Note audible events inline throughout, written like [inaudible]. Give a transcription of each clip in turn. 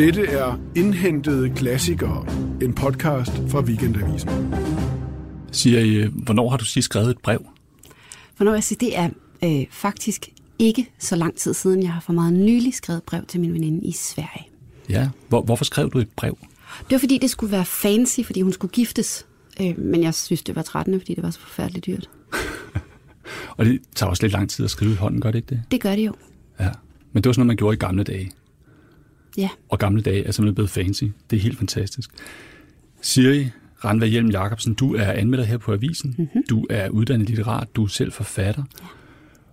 Dette er Indhentede Klassikere, en podcast fra Weekendavisen. Siger I, hvornår har du sidst skrevet et brev? Hvornår jeg siger, det er øh, faktisk ikke så lang tid siden. Jeg har for meget nylig skrevet et brev til min veninde i Sverige. Ja. Hvor, hvorfor skrev du et brev? Det var fordi, det skulle være fancy, fordi hun skulle giftes. Øh, men jeg synes, det var trættende, fordi det var så forfærdeligt dyrt. [laughs] Og det tager også lidt lang tid at skrive i hånden, gør det ikke det? Det gør det jo. Ja. Men det var sådan noget, man gjorde i gamle dage. Ja. Og gamle dage er simpelthen blevet fancy. Det er helt fantastisk. Siri Randvad Hjelm Jacobsen, du er anmelder her på Avisen. Mm-hmm. Du er uddannet litterat, du er selv forfatter. Ja.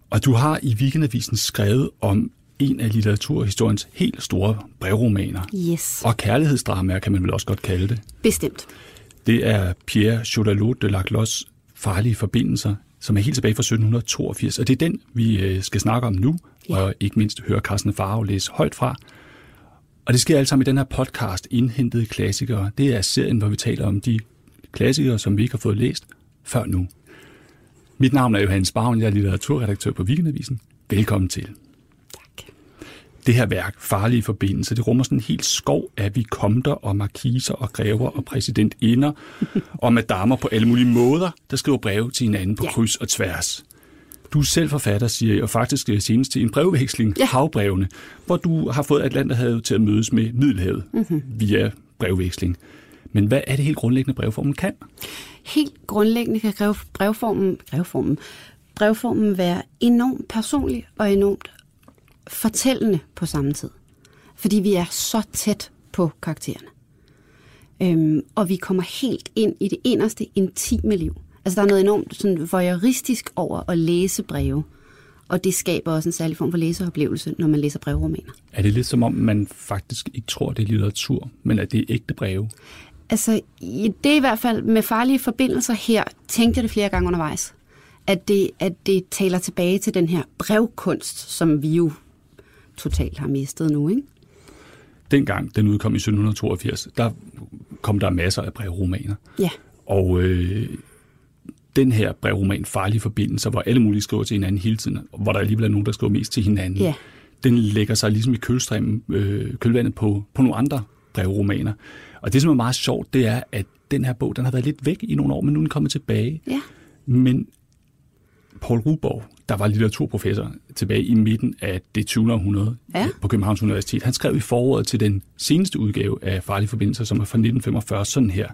Og du har i Weekendavisen skrevet om en af litteraturhistoriens helt store brevromaner. Yes. Og kærlighedsdramaer kan man vel også godt kalde det. Bestemt. Det er Pierre Chodelot de Laclos farlige forbindelser, som er helt tilbage fra 1782. Og det er den, vi øh, skal snakke om nu, ja. og ikke mindst høre Carsten Farve læse højt fra. Og det sker alt sammen i den her podcast, Indhentede Klassikere. Det er serien, hvor vi taler om de klassikere, som vi ikke har fået læst før nu. Mit navn er Johannes Bavn, jeg er litteraturredaktør på Weekendavisen. Velkommen til. Tak. Det her værk, Farlige Forbindelser, det rummer sådan en helt skov af vikomter og markiser og grever og præsidentinder og madamer på alle mulige måder, der skriver breve til hinanden på Ja. kryds og tværs. Du er selv forfatter, siger jeg, og faktisk øh, senest til en brevveksling, ja. Havbrevene, hvor du har fået Atlanterhavet til at mødes med Middelhavet mm-hmm. via brevveksling. Men hvad er det helt grundlæggende brevformen kan? Helt grundlæggende kan brev, brevformen, brevformen, brevformen være enormt personlig og enormt fortællende på samme tid. Fordi vi er så tæt på karaktererne. Øhm, og vi kommer helt ind i det inderste intime liv. Altså der er noget enormt sådan voyeuristisk over at læse breve. Og det skaber også en særlig form for læseoplevelse, når man læser brevromaner. Er det lidt som om, man faktisk ikke tror, det er litteratur, men at det er ægte breve? Altså, det er i hvert fald med farlige forbindelser her, tænkte jeg det flere gange undervejs, at det, at det taler tilbage til den her brevkunst, som vi jo totalt har mistet nu, ikke? Dengang den udkom i 1782, der kom der masser af brevromaner. Ja, Og øh, den her brevroman, Farlige Forbindelser, hvor alle mulige skriver til hinanden hele tiden, og hvor der alligevel er nogen, der skriver mest til hinanden, Ja. den lægger sig ligesom i kølstrømmen, øh, kølvandet på, på nogle andre brevromaner. Og det, som er meget sjovt, det er, at den her bog, den har været lidt væk i nogle år, men nu er den kommet tilbage. ja, Men Paul Ruborg, der var litteraturprofessor tilbage i midten af det 20. århundrede Ja. øh, på Københavns Universitet, han skrev i forordet til den seneste udgave af Farlige Forbindelser, som er fra 1945, sådan her.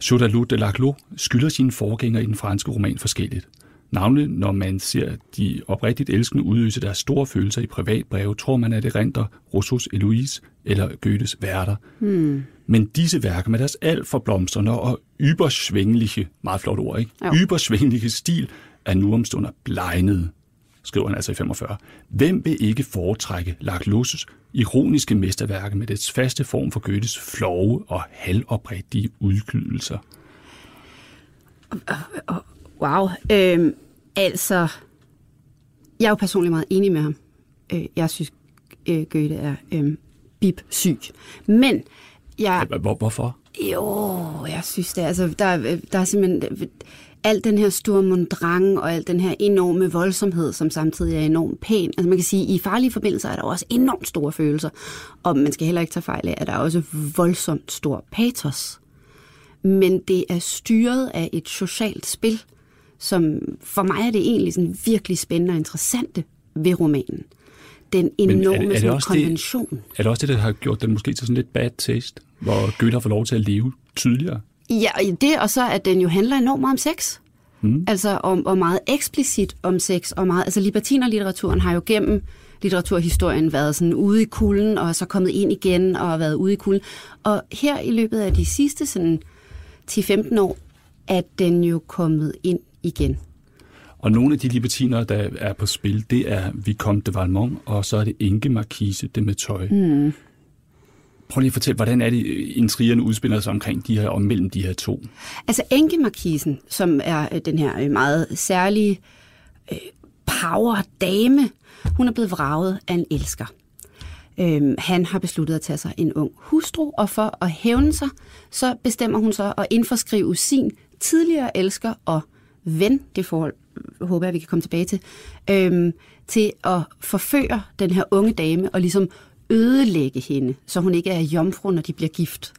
Chodalut de Laclos skylder sine forgængere i den franske roman forskelligt. Navnlig når man ser de oprigtigt elskende udøse deres store følelser i privatbreve, tror man, at det renter Rousseaus Eloise eller Goethes værter. Hmm. Men disse værker med deres alt for blomstrende og ybersvængelige, meget flot ord, ikke? Jo. Stil er nu omstunder blegnet, skriver han altså i 45. Hvem vil ikke foretrække Laclos' ironiske mesterværke med dets faste form for Goethes flove og halvoprigtige udgydelser? wow. Øhm, altså, jeg er jo personligt meget enig med ham. Øh, jeg synes, øh, Goethe er øh, bip syg. Men jeg, Hvor, hvorfor? Jo, jeg synes det. Altså, der, er- der er simpelthen alt den her stormondrang og al den her enorme voldsomhed, som samtidig er enormt pæn. Altså man kan sige, at i farlige forbindelser er der også enormt store følelser. Og man skal heller ikke tage fejl af, at der er også voldsomt stor patos. Men det er styret af et socialt spil, som for mig er det egentlig sådan virkelig spændende og interessante ved romanen. Den er det- enorme er det også det- konvention. Er det også det, der har gjort den måske til sådan lidt bad taste, hvor Goethe har fået lov til at leve tydeligere? Ja, det, og så at den jo handler enormt meget om sex. Mm. Altså om, og meget eksplicit om sex, og meget, altså libertinerlitteraturen har jo gennem litteraturhistorien været sådan ude i kulden, og så kommet ind igen og været ude i kulden. Og her i løbet af de sidste sådan 10-15 år, er den jo kommet ind igen. Og nogle af de libertiner, der er på spil, det er Vicomte de Valmont, og så er det Enke Marquise de Metøj. Mm. Prøv lige at fortælle, hvordan er det, øh, intrigerne udspiller sig omkring de her, og mellem de her to? Altså enkemarkisen, som er øh, den her øh, meget særlige øh, power-dame, hun er blevet vraget af en elsker. Øhm, han har besluttet at tage sig en ung hustru, og for at hævne sig, så bestemmer hun sig at indforskrive sin tidligere elsker og ven, det forhold håber jeg, vi kan komme tilbage til, øhm, til at forføre den her unge dame og ligesom ødelægge hende, så hun ikke er jomfru, når de bliver gift.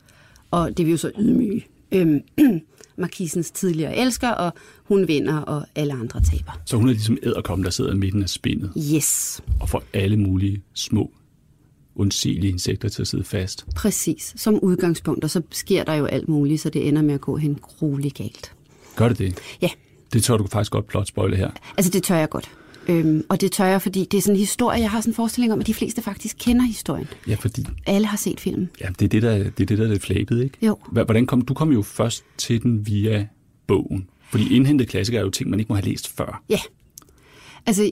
Og det vil jo så ydmyge øhm, [clears throat] Markisens tidligere elsker, og hun vinder, og alle andre taber. Så hun er ligesom æderkommen, der sidder i midten af spindet Yes, og får alle mulige små, undsigelige insekter til at sidde fast. præcis. Som udgangspunkt, og så sker der jo alt muligt, så det ender med at gå hen grueligt galt. Gør det det? Ja, Det tør du faktisk godt plot spoile her. altså det tør jeg godt. Øhm, og det tør jeg, fordi det er sådan en historie, jeg har sådan en forestilling om, at de fleste faktisk kender historien. Ja, fordi Alle har set filmen. ja, det er det, der, det er det, der er det flabet, ikke? Jo. Hvordan kom, du kom jo først til den via bogen. Fordi indhentet klassikere er jo ting, man ikke må have læst før. Ja. Altså,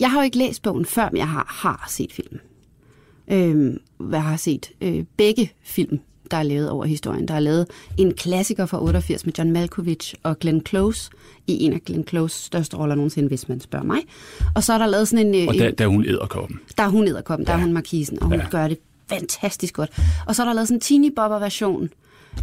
jeg har jo ikke læst bogen før, men jeg har, har set filmen. Øhm, jeg har set øh, begge film, der er lavet over historien. Der er lavet en klassiker fra 88 med John Malkovich og Glenn Close i en af Glenn Close største roller nogensinde, hvis man spørger mig. Og så er der lavet sådan en... øh, Og en der, der er hun æderkoppen. der er hun edderkoppen, der ja. er hun markisen, og hun Ja. ja. gør det fantastisk godt. Og så er der lavet sådan en teeny bopper version,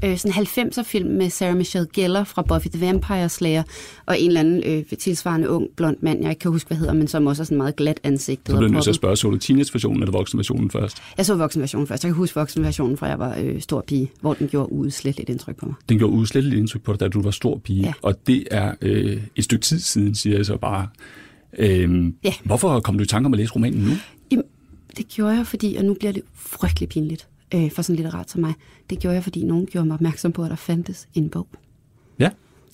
øh, sådan en 90'er film med Sarah Michelle Gellar fra Buffy the Vampire Slayer, og en eller anden øh, tilsvarende ung, blond mand, jeg ikke kan huske, hvad hedder, men som også er sådan meget glat ansigtet. Så bliver nødt til at spørge, så du teenage-versionen eller voksenversionen først? Jeg så voksenversionen først. Jeg kan huske voksenversionen, fra jeg var øh, stor pige, hvor den gjorde udslet lidt indtryk på mig. Den gjorde udsletteligt indtryk på dig, da du var stor pige. Ja. Og det er øh, et stykke tid siden, siger jeg så bare. Øhm, Ja. Hvorfor kom du i tanke om at læse romanen nu? Jamen, det gjorde jeg, fordi, og nu bliver det frygtelig pinligt øh, for sådan en litterat som mig, det gjorde jeg, fordi nogen gjorde mig opmærksom på, at der fandtes en bog. Ja.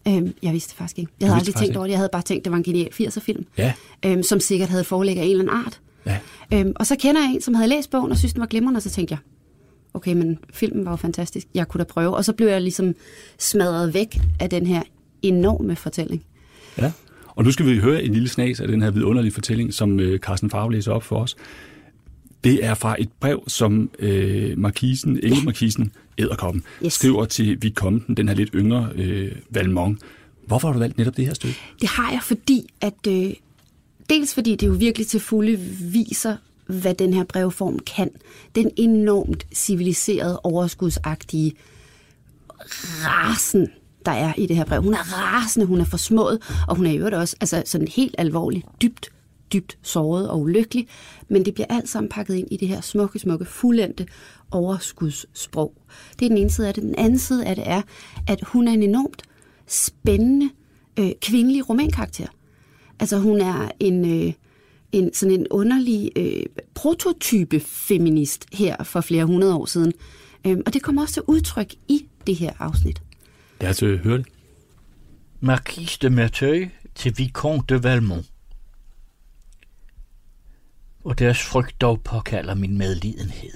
Øhm, jeg vidste det faktisk ikke. Jeg havde aldrig tænkt over det. Jeg havde bare tænkt, det var en genial 80'er-film, Ja. øhm, som sikkert havde forelæg af en eller anden art. Ja. Øhm, og så kender jeg en, som havde læst bogen og synes, den var glimrende, og så tænkte jeg, okay, men filmen var jo fantastisk. Jeg kunne da prøve. Og så blev jeg ligesom smadret væk af den her enorme fortælling. Ja. Og nu skal vi høre en lille snas af den her vidunderlige fortælling, som øh, Carsten Favre læser op for os. Det er fra et brev, som øh, Markisen, Engel Markisen, Æderkoppen, Yes. skriver til Vikomten, den her lidt yngre øh, Valmont. Hvorfor har du valgt netop det her stykke? Det har jeg, fordi at... Øh, dels fordi det jo virkelig til fulde viser, hvad den her brevform kan. Den enormt civiliserede, overskudsagtige rasen, der er i det her brev. Hun er rasende, hun er forsmået, og hun er i øvrigt også altså, sådan helt alvorligt, dybt, dybt såret og ulykkelig. Men det bliver alt sammen pakket ind i det her smukke, smukke, fuldendte overskudssprog. Det er den ene side af det. Den anden side af det er, at hun er en enormt spændende øh, kvindelig romankarakter. Altså hun er en, øh, en sådan en underlig øh, prototype feminist her for flere hundrede år siden. Øhm, og det kommer også til udtryk i det her afsnit. Lad os øh, høre det. Marquise de Merteuil til Vicomte de Valmont. Hvor deres frygt dog påkalder min medlidenhed.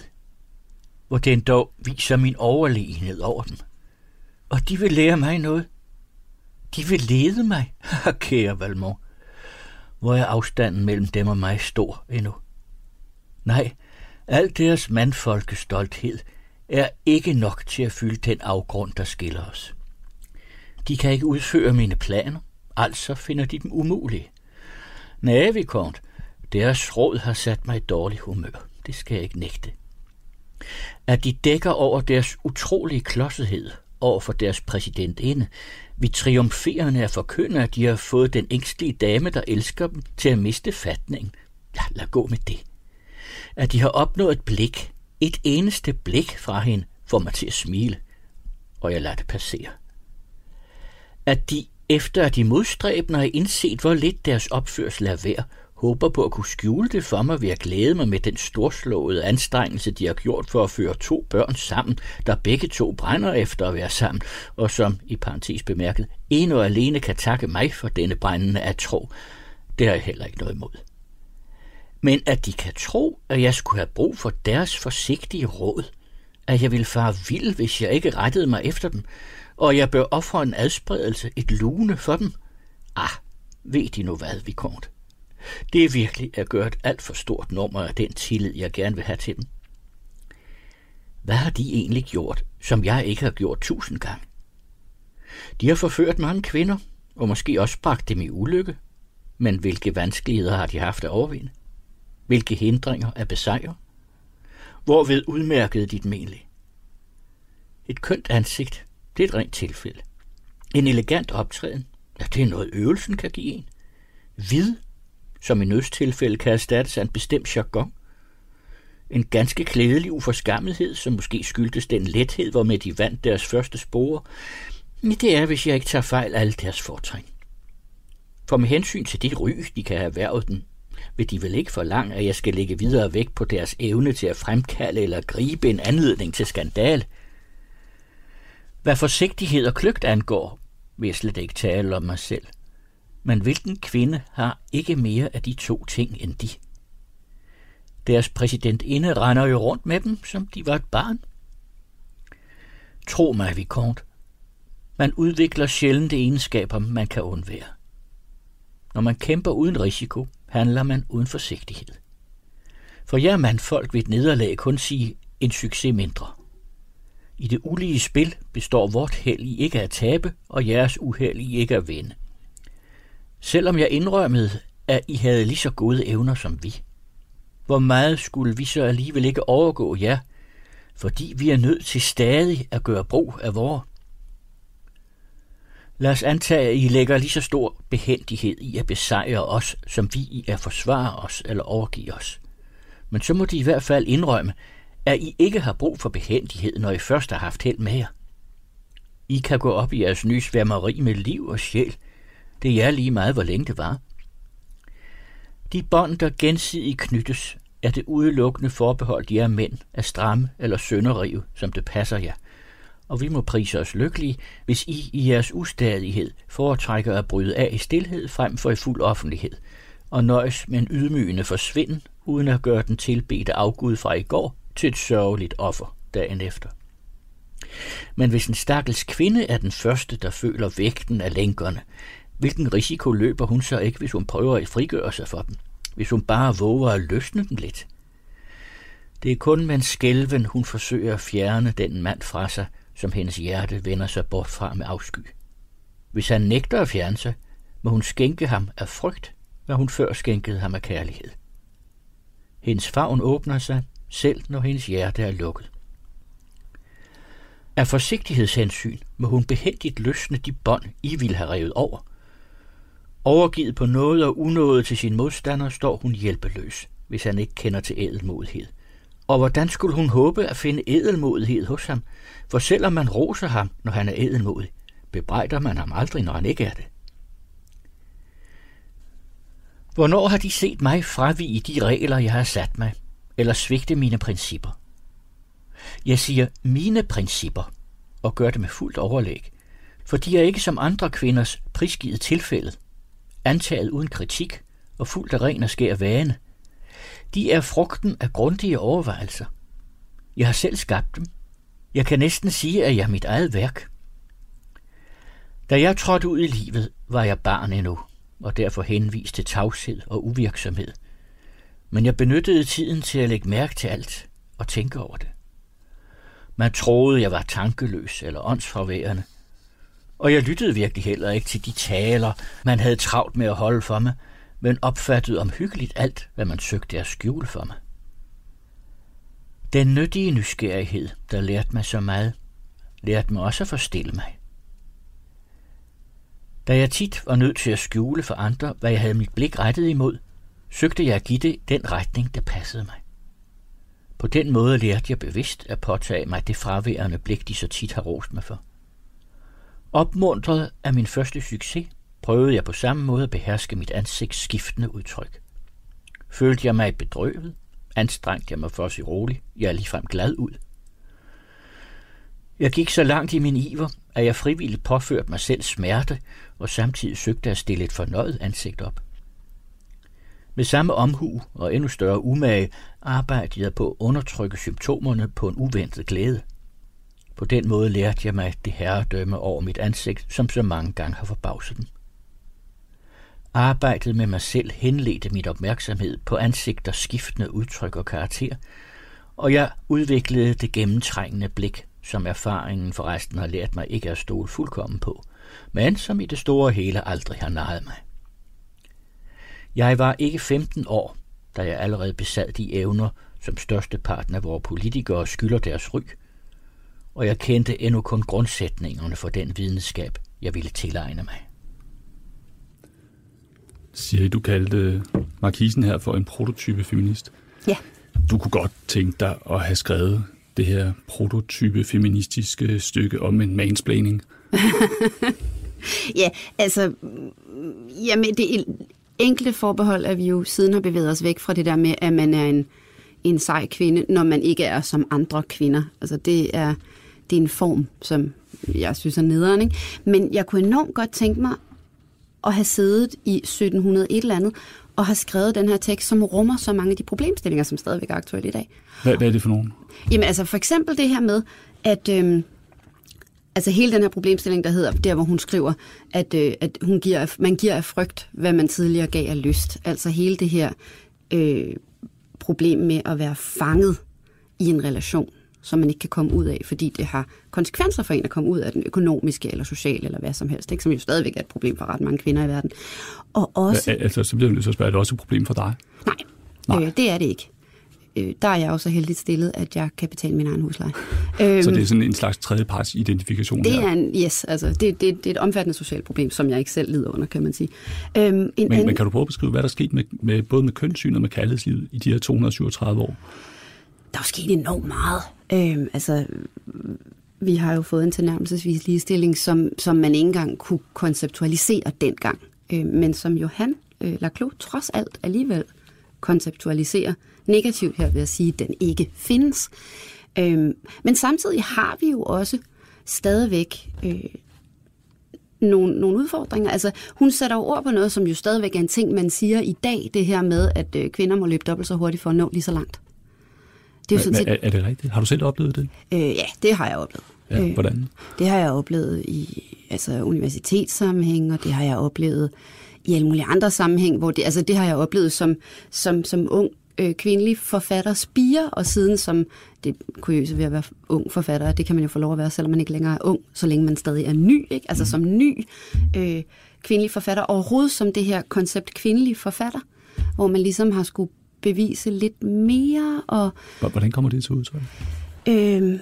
Hvor den dog viser min overlegenhed over dem. Og de vil lære mig noget. De vil lede mig, [laughs] kære Valmont. Hvor er afstanden mellem dem og mig stor endnu? Nej, al deres mandfolkestolthed er ikke nok til at fylde den afgrund, der skiller os. De kan ikke udføre mine planer, altså finder de dem umulige. Nej, Vicomte, deres råd har sat mig i dårlig humør. Det skal jeg ikke nægte. At de dækker over deres utrolige klodsethed over for deres præsidentinde, vi triumferende er forkynde, at de har fået den ængstlige dame, der elsker dem, til at miste fatningen. Ja, lad gå med det. At de har opnået et blik, et eneste blik fra hende, får mig til at smile, og jeg lader det passere at de, efter at de modstræbende har indset, hvor lidt deres opførsel er værd, håber på at kunne skjule det for mig ved at glæde mig med den storslåede anstrengelse, de har gjort for at føre to børn sammen, der begge to brænder efter at være sammen, og som, i parentes bemærket, en og alene kan takke mig for denne brændende at tro. Det har jeg heller ikke noget imod. Men at de kan tro, at jeg skulle have brug for deres forsigtige råd, at jeg ville fare vild, hvis jeg ikke rettede mig efter dem, og jeg bør ofre en adspredelse, et lune for dem. Ah, ved de nu hvad, vi kort. Det er virkelig at gøre et alt for stort nummer af den tillid, jeg gerne vil have til dem. Hvad har de egentlig gjort, som jeg ikke har gjort tusind gange? De har forført mange kvinder, og måske også bragt dem i ulykke. Men hvilke vanskeligheder har de haft at overvinde? Hvilke hindringer at besejre? Hvorved udmærkede de dem egentlig? Et kønt ansigt, det er et rent tilfælde. En elegant optræden, ja, det er noget øvelsen kan give en. Vid, som i nødstilfælde kan erstattes af en bestemt jargon. En ganske klædelig uforskammethed, som måske skyldtes den lethed, hvormed de vandt deres første spore. Det er, hvis jeg ikke tager fejl, alle deres fortræn. For med hensyn til det ry, de kan have været den, vil de vel ikke forlange, at jeg skal lægge videre væk på deres evne til at fremkalde eller gribe en anledning til skandal. Hvad forsigtighed og kløgt angår, vil jeg slet ikke tale om mig selv. Men hvilken kvinde har ikke mere af de to ting end de? Deres præsidentinde render jo rundt med dem, som de var et barn. Tro mig, Vicomte. Man udvikler sjældent egenskaber, man kan undvære. Når man kæmper uden risiko, handler man uden forsigtighed. For jer mandfolk vil et nederlag kun sige en succes mindre. I det ulige spil består vort held i ikke at tabe, og jeres uheld i ikke at vinde. Selvom jeg indrømmede, at I havde lige så gode evner som vi. Hvor meget skulle vi så alligevel ikke overgå jer, fordi vi er nødt til stadig at gøre brug af vores Lad os antage, at I lægger lige så stor behendighed i at besejre os, som vi i at forsvare os eller overgive os. Men så må de i hvert fald indrømme, at I ikke har brug for behendighed, når I først har haft held med jer. I kan gå op i jeres nye sværmeri med liv og sjæl. Det er lige meget, hvor længe det var. De bånd, der gensidigt knyttes, er det udelukkende forbeholdt jer mænd af stramme eller sønderrive, som det passer jer og vi må prise os lykkelige, hvis I i jeres ustadighed foretrækker at bryde af i stillhed frem for i fuld offentlighed, og nøjes med en ydmygende forsvinden, uden at gøre den tilbedte afgud fra i går til et sørgeligt offer dagen efter. Men hvis en stakkels kvinde er den første, der føler vægten af lænkerne, hvilken risiko løber hun så ikke, hvis hun prøver at frigøre sig for dem? Hvis hun bare våger at løsne dem lidt? Det er kun med en skælven, hun forsøger at fjerne den mand fra sig, som hendes hjerte vender sig bort fra med afsky. Hvis han nægter at fjerne sig, må hun skænke ham af frygt, hvad hun før skænkede ham af kærlighed. Hendes favn åbner sig, selv når hendes hjerte er lukket. Af forsigtighedshensyn må hun behendigt løsne de bånd, I vil have revet over. Overgivet på noget og unået til sin modstander, står hun hjælpeløs, hvis han ikke kender til ædelmodighed. Og hvordan skulle hun håbe at finde edelmodighed hos ham? For selvom man roser ham, når han er edelmodig, bebrejder man ham aldrig, når han ikke er det. Hvornår har de set mig fravige de regler, jeg har sat mig, eller svigte mine principper? Jeg siger mine principper, og gør det med fuldt overlæg, for de er ikke som andre kvinders prisgivet tilfældet, antaget uden kritik og fuldt af ren og skær vane. De er frugten af grundige overvejelser. Jeg har selv skabt dem. Jeg kan næsten sige, at jeg er mit eget værk. Da jeg trådte ud i livet, var jeg barn endnu, og derfor henvist til tavshed og uvirksomhed. Men jeg benyttede tiden til at lægge mærke til alt og tænke over det. Man troede, jeg var tankeløs eller åndsforværende, og jeg lyttede virkelig heller ikke til de taler, man havde travlt med at holde for mig, men opfattede omhyggeligt alt, hvad man søgte at skjule for mig. Den nyttige nysgerrighed, der lærte mig så meget, lærte mig også at forstille mig. Da jeg tit var nødt til at skjule for andre, hvad jeg havde mit blik rettet imod, søgte jeg at give det den retning, der passede mig. På den måde lærte jeg bevidst at påtage mig det fraværende blik, de så tit har rost mig for. Opmuntret af min første succes, prøvede jeg på samme måde at beherske mit ansigts skiftende udtryk. Følte jeg mig bedrøvet, anstrengte jeg mig for at se rolig, jeg er ligefrem glad ud. Jeg gik så langt i min iver, at jeg frivilligt påførte mig selv smerte, og samtidig søgte at stille et fornøjet ansigt op. Med samme omhu og endnu større umage arbejdede jeg på at undertrykke symptomerne på en uventet glæde. På den måde lærte jeg mig det herredømme over mit ansigt, som så mange gange har forbavset dem. Arbejdet med mig selv henledte mit opmærksomhed på ansigters skiftende udtryk og karakter, og jeg udviklede det gennemtrængende blik, som erfaringen forresten har lært mig ikke at stole fuldkommen på, men som i det store hele aldrig har naget mig. Jeg var ikke 15 år, da jeg allerede besad de evner, som størsteparten af vores politikere skylder deres ry, og jeg kendte endnu kun grundsætningerne for den videnskab, jeg ville tilegne mig. Siger du kaldte Markisen her for en prototype feminist. Ja. du kunne godt tænke dig at have skrevet det her prototype feministiske stykke om en mansplaining? [laughs] ja, altså, jamen det enkelte forbehold, at vi jo siden har bevæget os væk fra det der med, at man er en, en sej kvinde, når man ikke er som andre kvinder. Altså det er, det er en form, som jeg synes er nederen. Ikke? Men jeg kunne enormt godt tænke mig at have siddet i 1700 et eller andet, og have skrevet den her tekst, som rummer så mange af de problemstillinger, som stadigvæk er aktuelle i dag. Hvad, hvad er det for nogen? Jamen altså for eksempel det her med, at øhm, altså hele den her problemstilling, der hedder, der hvor hun skriver, at, øh, at hun giver, man giver af frygt, hvad man tidligere gav af lyst. Altså hele det her øh, problem med at være fanget i en relation, som man ikke kan komme ud af, fordi det har konsekvenser for en at komme ud af den økonomiske eller sociale eller hvad som helst, ikke? som jo stadigvæk er et problem for ret mange kvinder i verden. Og også... Ja, altså, så bliver det så spørge, er det også et problem for dig? Nej, Nej. Øh, det er det ikke øh, der er jeg også heldigt stillet, at jeg kan betale min egen husleje. så det er øhm, sådan en slags tredjeparts identifikation? Det er en, yes, altså det, det, det er et omfattende socialt problem, som jeg ikke selv lider under, kan man sige. Øhm, en men, anden, men kan du prøve at beskrive, hvad der er sket med, med, både med kønssyn og med kærlighedslivet i de her 237 år? Der er sket enormt meget. Øh, altså, vi har jo fået en tilnærmelsesvis ligestilling, som, som man ikke engang kunne konceptualisere dengang, øh, men som Johan øh, Laclos trods alt alligevel konceptualiserer negativt her ved at sige, at den ikke findes. Øh, men samtidig har vi jo også stadigvæk øh, nogle, nogle udfordringer. Altså, hun sætter ord på noget, som jo stadigvæk er en ting, man siger i dag, det her med, at øh, kvinder må løbe dobbelt så hurtigt for at nå lige så langt. Det er, sådan set... er, er det rigtigt? Har du selv oplevet det? Øh, ja, det har jeg oplevet. Ja, hvordan? Øh, det har jeg oplevet i altså, universitetssammenhæng, og det har jeg oplevet i alle mulige andre sammenhæng, hvor det, altså, det har jeg oplevet som, som, som ung øh, kvindelig forfatter spire, og siden som det kuriøse ved at være ung forfatter, det kan man jo få lov at være, selvom man ikke længere er ung, så længe man stadig er ny, ikke? altså som ny øh, kvindelig forfatter, overhovedet som det her koncept kvindelig forfatter, hvor man ligesom har skulle bevise lidt mere. Og, Hvordan kommer det til udtryk? Øh,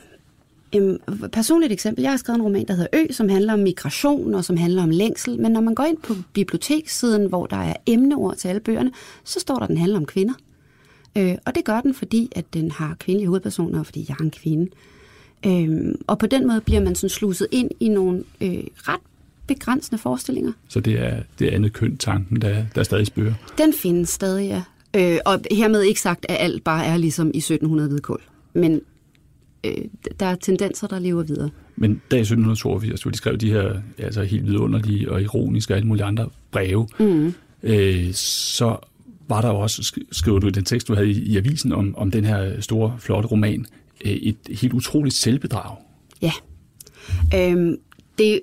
Øhm, personligt eksempel, jeg har skrevet en roman, der hedder Ø, som handler om migration og som handler om længsel, men når man går ind på bibliotekssiden, hvor der er emneord til alle bøgerne, så står der, at den handler om kvinder. Øh, og det gør den, fordi at den har kvindelige hovedpersoner, og fordi jeg er en kvinde. Øh, og på den måde bliver man sådan sluset ind i nogle øh, ret begrænsende forestillinger. Så det er det andet køn tanken, der, der stadig spørger? Den findes stadig, ja. Øh, og hermed ikke sagt, at alt bare er ligesom i 1700 hvidkål. Men øh, der er tendenser, der lever videre. Men da i 1782, hvor de skrev de her altså helt vidunderlige og ironiske og alle mulige andre breve, mm. øh, så var der også, skriver du i den tekst, du havde i, i avisen om, om den her store, flotte roman, øh, et helt utroligt selvbedrag. Ja. Øhm, det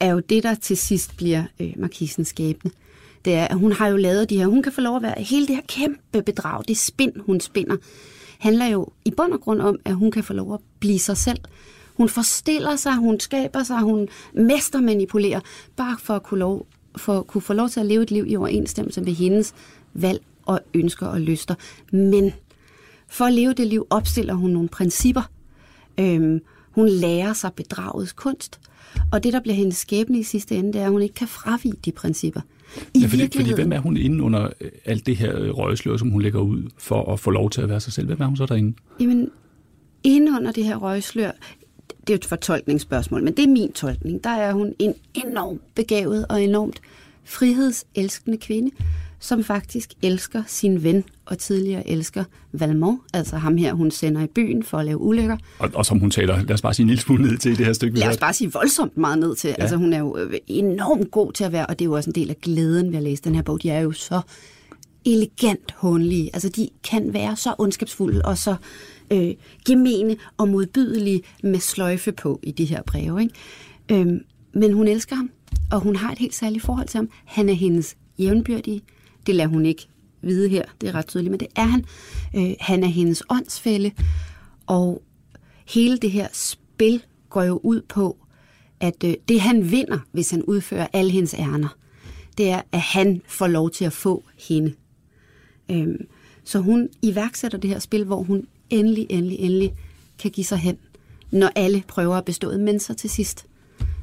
er jo det, der til sidst bliver øh, markisens skæbne. Det er, at hun har jo lavet de her, hun kan få lov at være, hele det her kæmpe bedrag, det spind, hun spinder, handler jo i bund og grund om, at hun kan få lov at blive sig selv. Hun forstiller sig, hun skaber sig, hun mestermanipulerer, bare for at kunne, lov, for at kunne få lov til at leve et liv i overensstemmelse med hendes valg og ønsker og lyster. Men for at leve det liv opstiller hun nogle principper. Øhm, hun lærer sig bedragets kunst. Og det, der bliver hendes skæbne i sidste ende, det er, at hun ikke kan fravige de principper. I ja, fordi, fordi hvem er hun inde under øh, alt det her øh, røgslør, som hun lægger ud for at få lov til at være sig selv? Hvem er hun så derinde? Jamen, inde under det her røgslør, det er jo et fortolkningsspørgsmål, men det er min tolkning. Der er hun en enormt begavet og enormt frihedselskende kvinde, som faktisk elsker sin ven og tidligere elsker Valmont, altså ham her, hun sender i byen for at lave ulykker. Og, og som hun taler, lad os bare sige en lille smule ned til i det her stykke. Lad os bare sige voldsomt meget ned til. Ja. Altså hun er jo øh, enormt god til at være, og det er jo også en del af glæden ved at læse den her bog. De er jo så elegant håndlige. Altså de kan være så ondskabsfulde og så øh, gemene og modbydelige med sløjfe på i de her breve. Ikke? Øhm, men hun elsker ham, og hun har et helt særligt forhold til ham. Han er hendes jævnbyrdige. Det lader hun ikke vide her, det er ret tydeligt, men det er han. Øh, han er hendes åndsfælde, og hele det her spil går jo ud på, at øh, det han vinder, hvis han udfører alle hendes ærner, det er, at han får lov til at få hende. Øhm, så hun iværksætter det her spil, hvor hun endelig, endelig, endelig kan give sig hen, når alle prøver at bestå, men så til sidst,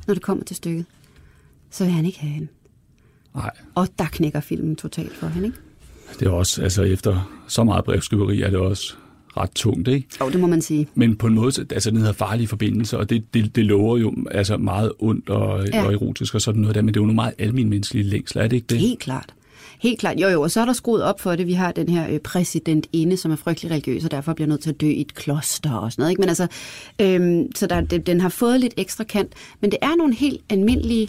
når det kommer til stykket, så vil han ikke have hende. Nej. Og der knækker filmen totalt for hende, ikke? Det er også, altså efter så meget brevskriveri, er det også ret tungt, ikke? Jo, det må man sige. Men på en måde, altså den hedder farlige forbindelser, og det, det, det lover jo altså meget ondt og, ja. og erotisk og sådan noget der, men det er jo nogle meget almindelige længsler, er det ikke det? Helt klart. Helt klart. Jo, jo, og så er der skruet op for det. Vi har den her øh, præsident inde, som er frygtelig religiøs, og derfor bliver nødt til at dø i et kloster og sådan noget. Ikke? Men altså, øhm, så der, den har fået lidt ekstra kant. Men det er nogle helt almindelige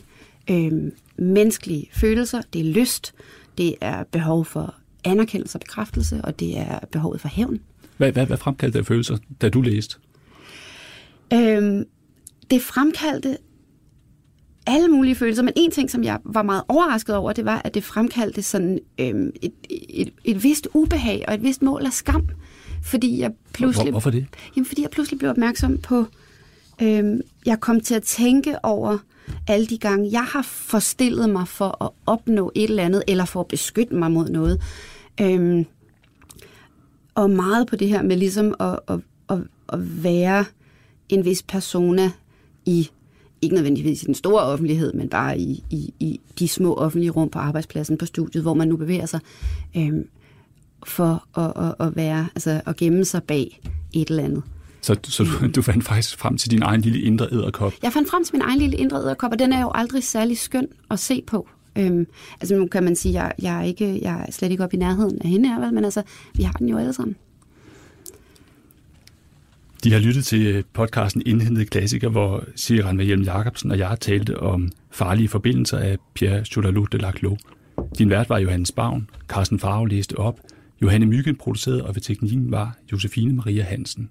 øhm, menneskelige følelser. Det er lyst, det er behov for anerkendelse og bekræftelse, og det er behovet for hævn. Hvad, hvad, hvad fremkaldte det følelser, da du læste? Øhm, det fremkaldte alle mulige følelser, men en ting, som jeg var meget overrasket over, det var, at det fremkaldte sådan øhm, et, et, et vist ubehag og et vist mål af skam. Fordi jeg pludselig... Hvor, hvorfor det? Jamen, fordi jeg pludselig blev opmærksom på... Øhm, jeg kom til at tænke over alle de gange, jeg har forstillet mig for at opnå et eller andet, eller for at beskytte mig mod noget. Øhm, og meget på det her med ligesom at, at, at, at være en vis persona i, ikke nødvendigvis i den store offentlighed, men bare i, i, i de små offentlige rum på arbejdspladsen, på studiet, hvor man nu bevæger sig, øhm, for at, at, at være, altså at gemme sig bag et eller andet. Så, så du, du fandt faktisk frem til din egen lille indre æderkop? Jeg fandt frem til min egen lille indre æderkop, og den er jo aldrig særlig skøn at se på. Øhm, altså nu kan man sige, at jeg, jeg, er ikke, jeg er slet ikke op i nærheden af hende her, vel? men altså, vi har den jo alle sammen. De har lyttet til podcasten Indhentede Klassiker, hvor Siran Hjelm Jacobsen og jeg talte om farlige forbindelser af Pierre Cholalot de Laclos. Din vært var Johannes Bavn, Carsten Farve læste op, Johanne Myggen producerede, og ved teknikken var Josefine Maria Hansen.